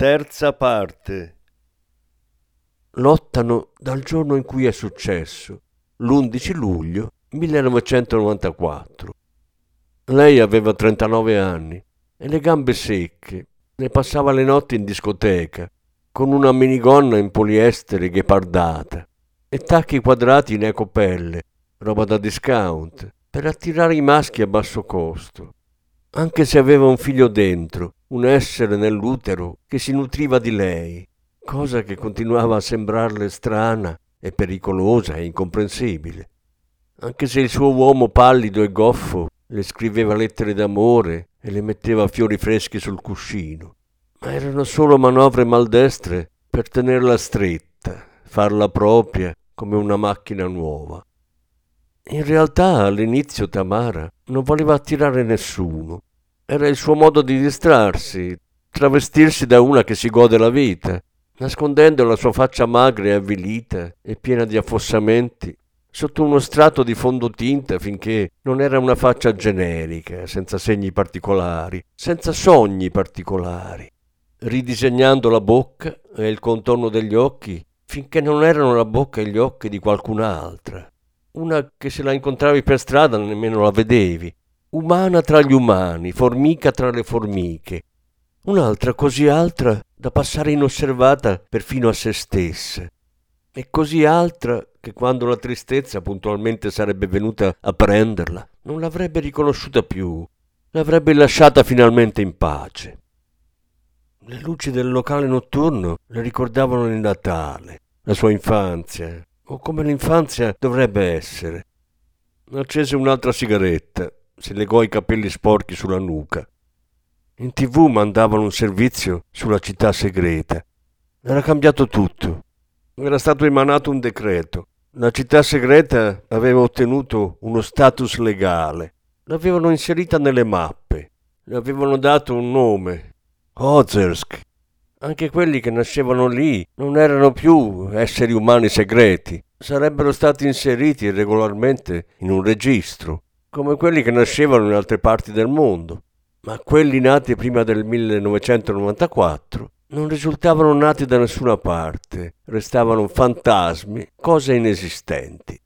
Terza parte. Lottano dal giorno in cui è successo, l'11 luglio 1994. Lei aveva 39 anni e le gambe secche, ne passava le notti in discoteca, con una minigonna in poliestere ghepardata e tacchi quadrati in ecopelle, roba da discount, per attirare i maschi a basso costo anche se aveva un figlio dentro, un essere nell'utero che si nutriva di lei, cosa che continuava a sembrarle strana e pericolosa e incomprensibile. Anche se il suo uomo pallido e goffo le scriveva lettere d'amore e le metteva fiori freschi sul cuscino, ma erano solo manovre maldestre per tenerla stretta, farla propria come una macchina nuova. In realtà all'inizio Tamara non voleva attirare nessuno. Era il suo modo di distrarsi, travestirsi da una che si gode la vita, nascondendo la sua faccia magra e avvilita e piena di affossamenti sotto uno strato di fondotinta finché non era una faccia generica, senza segni particolari, senza sogni particolari, ridisegnando la bocca e il contorno degli occhi finché non erano la bocca e gli occhi di qualcun'altra una che se la incontravi per strada nemmeno la vedevi, umana tra gli umani, formica tra le formiche, un'altra così altra da passare inosservata perfino a se stessa, e così altra che quando la tristezza puntualmente sarebbe venuta a prenderla, non l'avrebbe riconosciuta più, l'avrebbe lasciata finalmente in pace. Le luci del locale notturno le ricordavano il Natale, la sua infanzia, o come l'infanzia dovrebbe essere. Accese un'altra sigaretta, si legò i capelli sporchi sulla nuca. In tv mandavano un servizio sulla città segreta. Era cambiato tutto. Era stato emanato un decreto. La città segreta aveva ottenuto uno status legale. L'avevano inserita nelle mappe. Le avevano dato un nome. Ozersk. Anche quelli che nascevano lì non erano più esseri umani segreti, sarebbero stati inseriti regolarmente in un registro, come quelli che nascevano in altre parti del mondo. Ma quelli nati prima del 1994 non risultavano nati da nessuna parte, restavano fantasmi, cose inesistenti.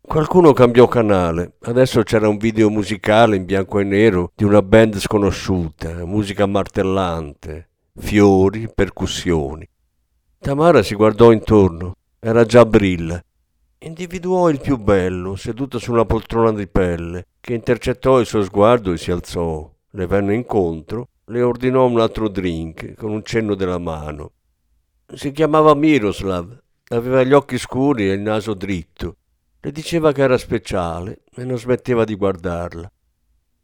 Qualcuno cambiò canale, adesso c'era un video musicale in bianco e nero di una band sconosciuta, musica martellante, fiori, percussioni. Tamara si guardò intorno. Era già Brilla. Individuò il più bello, seduto su una poltrona di pelle, che intercettò il suo sguardo e si alzò. Le venne incontro, le ordinò un altro drink con un cenno della mano. Si chiamava Miroslav, aveva gli occhi scuri e il naso dritto. Le diceva che era speciale e non smetteva di guardarla.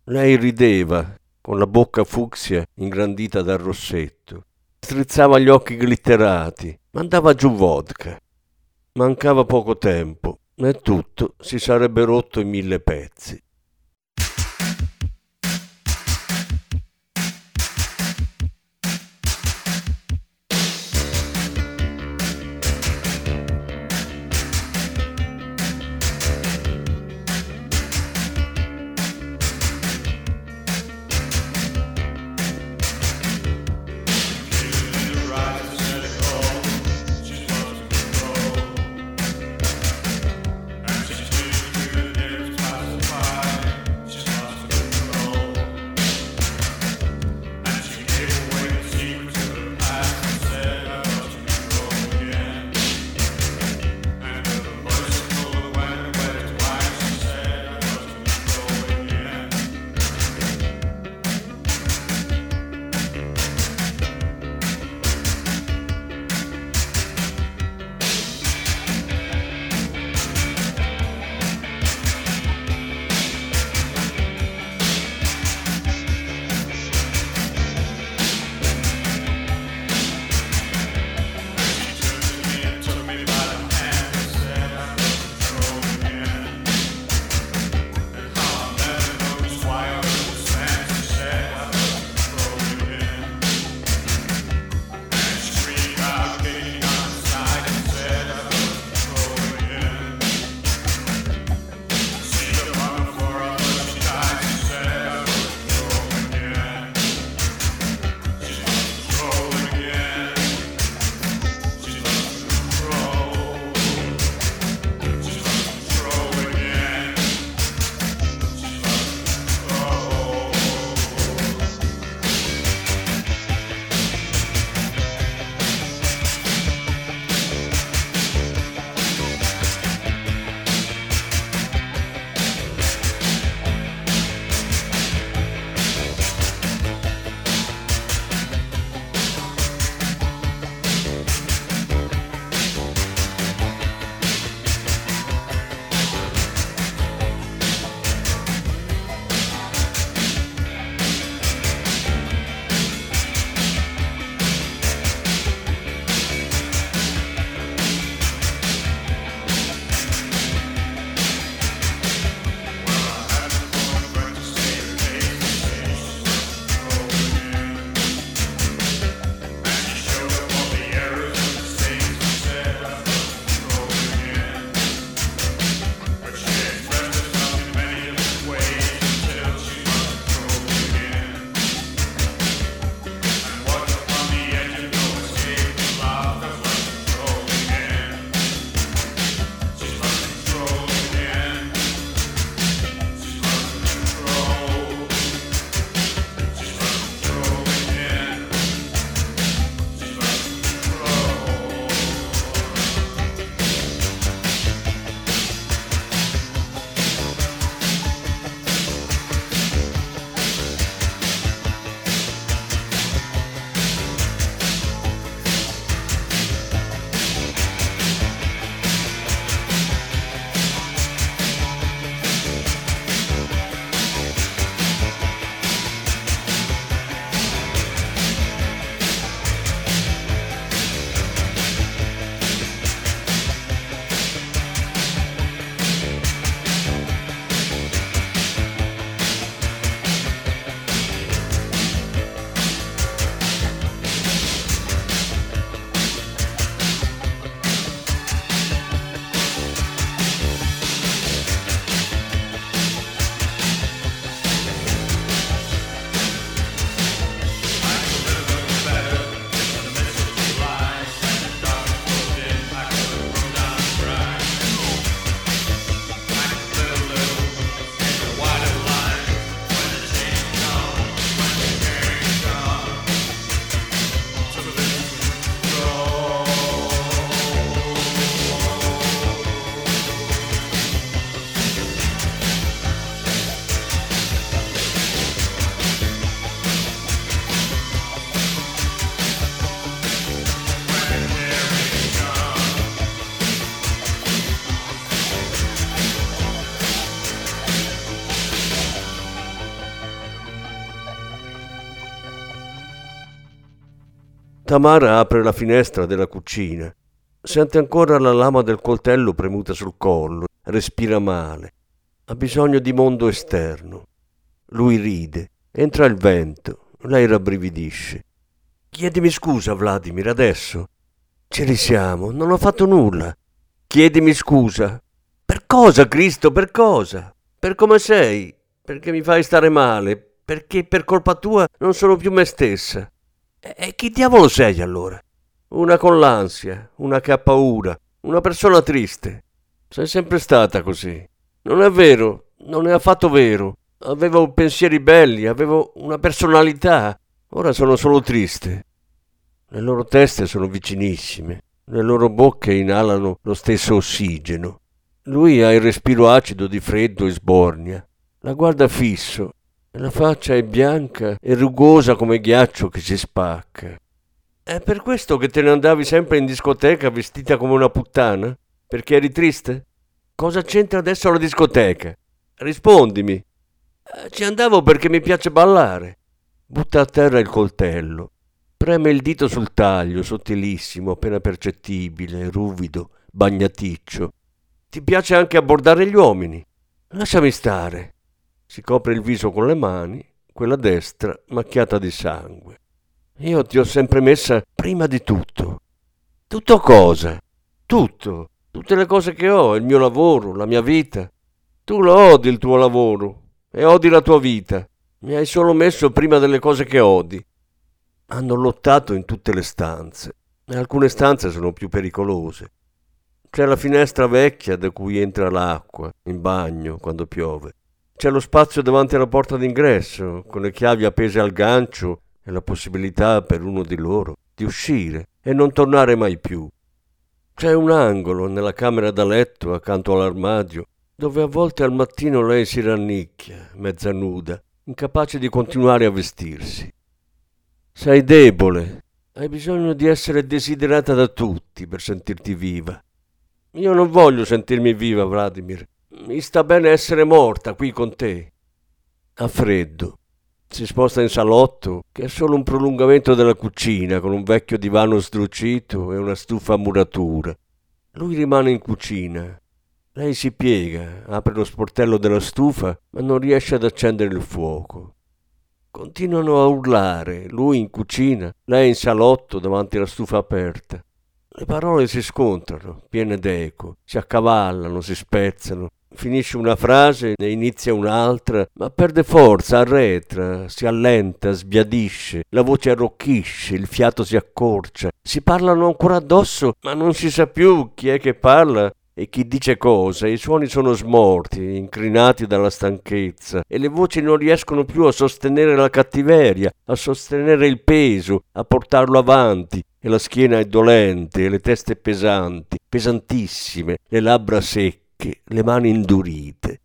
Lei rideva, con la bocca fucsia ingrandita dal rossetto. Strizzava gli occhi glitterati, mandava giù vodka. Mancava poco tempo e tutto si sarebbe rotto in mille pezzi. Tamara apre la finestra della cucina. Sente ancora la lama del coltello premuta sul collo. Respira male. Ha bisogno di mondo esterno. Lui ride. Entra il vento. Lei rabbrividisce. Chiedimi scusa, Vladimir, adesso. Ci risiamo. Non ho fatto nulla. Chiedimi scusa. Per cosa, Cristo, per cosa? Per come sei? Perché mi fai stare male? Perché per colpa tua non sono più me stessa. E chi diavolo sei allora? Una con l'ansia, una che ha paura, una persona triste. Sei sempre stata così. Non è vero, non è affatto vero. Avevo pensieri belli, avevo una personalità. Ora sono solo triste. Le loro teste sono vicinissime, le loro bocche inalano lo stesso ossigeno. Lui ha il respiro acido di freddo e sbornia. La guarda fisso la faccia è bianca e rugosa come ghiaccio che si spacca. È per questo che te ne andavi sempre in discoteca vestita come una puttana? Perché eri triste? Cosa c'entra adesso la discoteca? Rispondimi. Eh, ci andavo perché mi piace ballare. Butta a terra il coltello. Preme il dito sul taglio, sottilissimo, appena percettibile, ruvido, bagnaticcio. Ti piace anche abbordare gli uomini? Lasciami stare. Si copre il viso con le mani, quella destra macchiata di sangue. Io ti ho sempre messa prima di tutto. Tutto cosa? Tutto. Tutte le cose che ho, il mio lavoro, la mia vita. Tu lo odi il tuo lavoro e odi la tua vita. Mi hai solo messo prima delle cose che odi. Hanno lottato in tutte le stanze e alcune stanze sono più pericolose. C'è la finestra vecchia da cui entra l'acqua in bagno quando piove. C'è lo spazio davanti alla porta d'ingresso, con le chiavi appese al gancio e la possibilità per uno di loro di uscire e non tornare mai più. C'è un angolo nella camera da letto accanto all'armadio dove a volte al mattino lei si rannicchia, mezza nuda, incapace di continuare a vestirsi. Sei debole, hai bisogno di essere desiderata da tutti per sentirti viva. Io non voglio sentirmi viva, Vladimir. Mi sta bene essere morta qui con te. Ha freddo. Si sposta in salotto, che è solo un prolungamento della cucina, con un vecchio divano sdrucito e una stufa a muratura. Lui rimane in cucina. Lei si piega, apre lo sportello della stufa, ma non riesce ad accendere il fuoco. Continuano a urlare, lui in cucina, lei in salotto davanti alla stufa aperta. Le parole si scontrano, piene d'eco, si accavallano, si spezzano, Finisce una frase, ne inizia un'altra, ma perde forza, arretra, si allenta, sbiadisce, la voce arrocchisce, il fiato si accorcia. Si parlano ancora addosso, ma non si sa più chi è che parla e chi dice cosa, i suoni sono smorti, incrinati dalla stanchezza, e le voci non riescono più a sostenere la cattiveria, a sostenere il peso, a portarlo avanti, e la schiena è dolente, e le teste pesanti, pesantissime, le labbra secche secche, le mani indurite.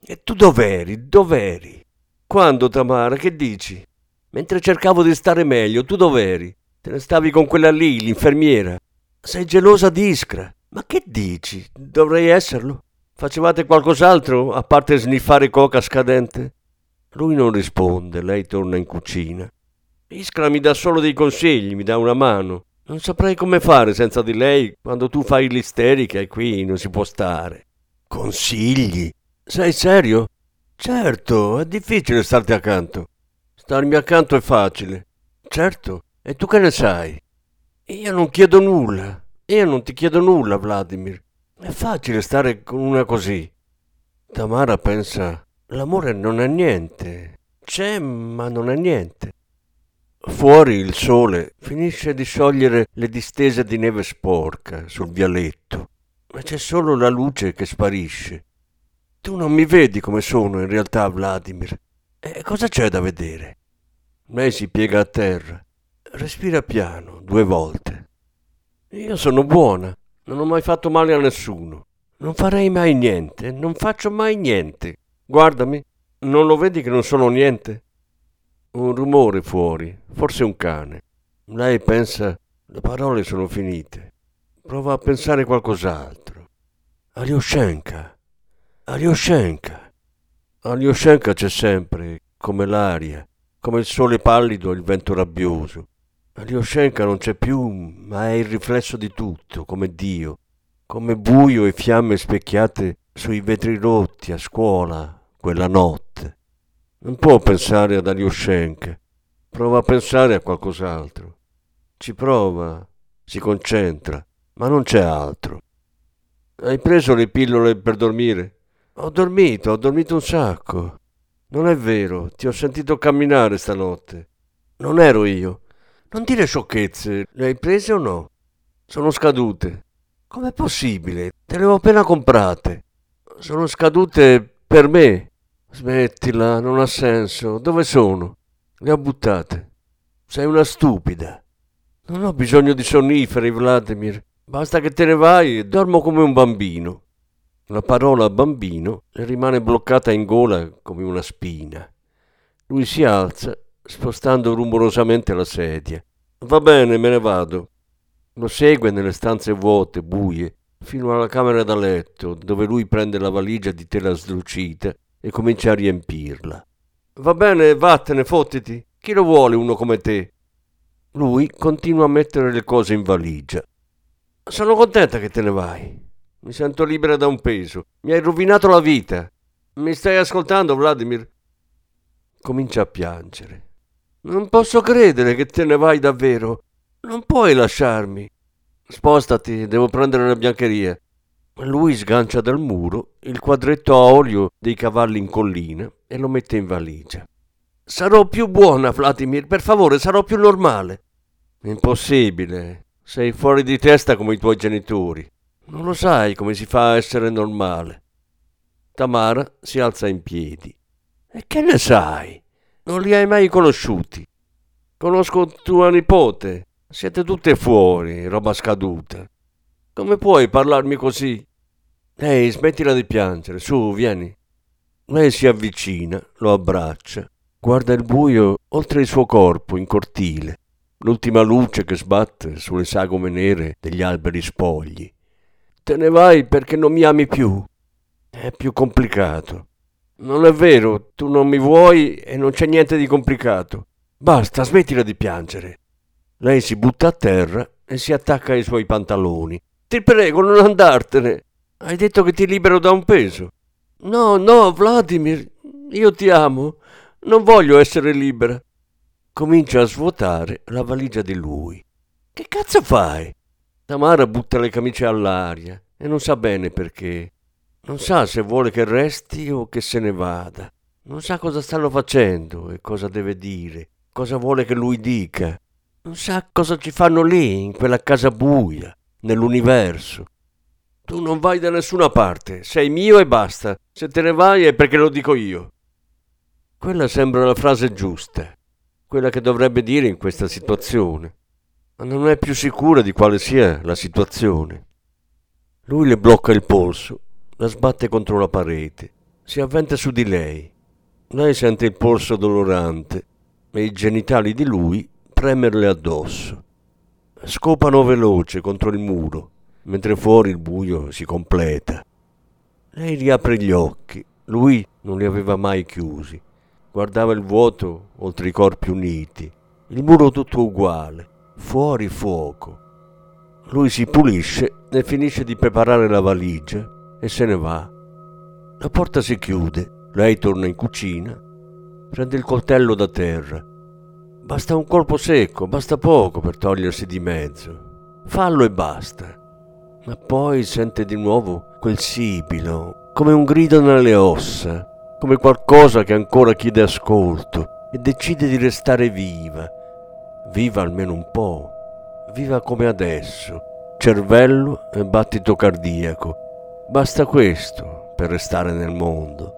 E tu dov'eri? Dov'eri? Quando, Tamara? Che dici? Mentre cercavo di stare meglio, tu dov'eri? Te ne stavi con quella lì, l'infermiera. Sei gelosa di Iskra. Ma che dici? Dovrei esserlo? Facevate qualcos'altro a parte sniffare coca scadente? Lui non risponde, lei torna in cucina. Iskra mi dà solo dei consigli, mi dà una mano. Non saprei come fare senza di lei quando tu fai l'isterica e qui non si può stare. Consigli? Sei serio? Certo, è difficile starti accanto. Starmi accanto è facile. Certo, e tu che ne sai? Io non chiedo nulla. Io non ti chiedo nulla, Vladimir. È facile stare con una così. Tamara pensa, l'amore non è niente. C'è, ma non è niente. Fuori il sole finisce di sciogliere le distese di neve sporca sul vialetto, ma c'è solo la luce che sparisce. Tu non mi vedi come sono in realtà, Vladimir. E cosa c'è da vedere? Lei si piega a terra, respira piano due volte. Io sono buona, non ho mai fatto male a nessuno. Non farei mai niente, non faccio mai niente. Guardami, non lo vedi che non sono niente? Un rumore fuori, forse un cane. Lei pensa, le parole sono finite. Prova a pensare qualcos'altro. Alyoshenka. Alyoshenka. Alyoshenka c'è sempre, come l'aria, come il sole pallido e il vento rabbioso. Alyoshenka non c'è più, ma è il riflesso di tutto, come Dio, come buio e fiamme specchiate sui vetri rotti a scuola quella notte. Non può pensare ad Alyoshenka, prova a pensare a qualcos'altro. Ci prova, si concentra, ma non c'è altro. Hai preso le pillole per dormire? Ho dormito, ho dormito un sacco. Non è vero, ti ho sentito camminare stanotte. Non ero io. Non dire sciocchezze, le hai prese o no? Sono scadute. Com'è possibile? Te le ho appena comprate. Sono scadute per me. Smettila, non ha senso. Dove sono? Le ho buttate. Sei una stupida. Non ho bisogno di sonniferi, Vladimir. Basta che te ne vai e dormo come un bambino. La parola bambino le rimane bloccata in gola come una spina. Lui si alza spostando rumorosamente la sedia. Va bene, me ne vado. Lo segue nelle stanze vuote, buie, fino alla camera da letto, dove lui prende la valigia di tela sdrucita e comincia a riempirla. Va bene, vattene, fottiti. Chi lo vuole uno come te? Lui continua a mettere le cose in valigia. Sono contenta che te ne vai. Mi sento libera da un peso. Mi hai rovinato la vita. Mi stai ascoltando, Vladimir? Comincia a piangere. Non posso credere che te ne vai davvero. Non puoi lasciarmi. Spostati, devo prendere la biancheria. Lui sgancia dal muro il quadretto a olio dei cavalli in collina e lo mette in valigia. Sarò più buona, Vladimir, per favore, sarò più normale. Impossibile. Sei fuori di testa come i tuoi genitori. Non lo sai come si fa a essere normale. Tamara si alza in piedi. E che ne sai? Non li hai mai conosciuti. Conosco tua nipote. Siete tutte fuori, roba scaduta. Come puoi parlarmi così? Ehi, smettila di piangere, su, vieni. Lei si avvicina, lo abbraccia, guarda il buio oltre il suo corpo in cortile, l'ultima luce che sbatte sulle sagome nere degli alberi spogli. Te ne vai perché non mi ami più. È più complicato. Non è vero, tu non mi vuoi e non c'è niente di complicato. Basta, smettila di piangere. Lei si butta a terra e si attacca ai suoi pantaloni. Ti prego, non andartene. Hai detto che ti libero da un peso. No, no, Vladimir, io ti amo. Non voglio essere libera. Comincia a svuotare la valigia di lui. Che cazzo fai? Tamara butta le camicie all'aria e non sa bene perché. Non sa se vuole che resti o che se ne vada. Non sa cosa stanno facendo e cosa deve dire, cosa vuole che lui dica. Non sa cosa ci fanno lì, in quella casa buia, nell'universo. Tu non vai da nessuna parte, sei mio e basta. Se te ne vai è perché lo dico io. Quella sembra la frase giusta, quella che dovrebbe dire in questa situazione, ma non è più sicura di quale sia la situazione. Lui le blocca il polso la sbatte contro la parete, si avventa su di lei. Lei sente il polso dolorante e i genitali di lui premerle addosso. Scopano veloce contro il muro, mentre fuori il buio si completa. Lei riapre gli occhi, lui non li aveva mai chiusi. Guardava il vuoto oltre i corpi uniti, il muro tutto uguale, fuori fuoco. Lui si pulisce e finisce di preparare la valigia e se ne va. La porta si chiude, lei torna in cucina, prende il coltello da terra. Basta un colpo secco, basta poco per togliersi di mezzo. Fallo e basta. Ma poi sente di nuovo quel sibilo, come un grido nelle ossa, come qualcosa che ancora chiede ascolto e decide di restare viva. Viva almeno un po', viva come adesso, cervello e battito cardiaco Basta questo per restare nel mondo.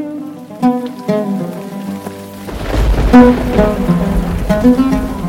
Thank you.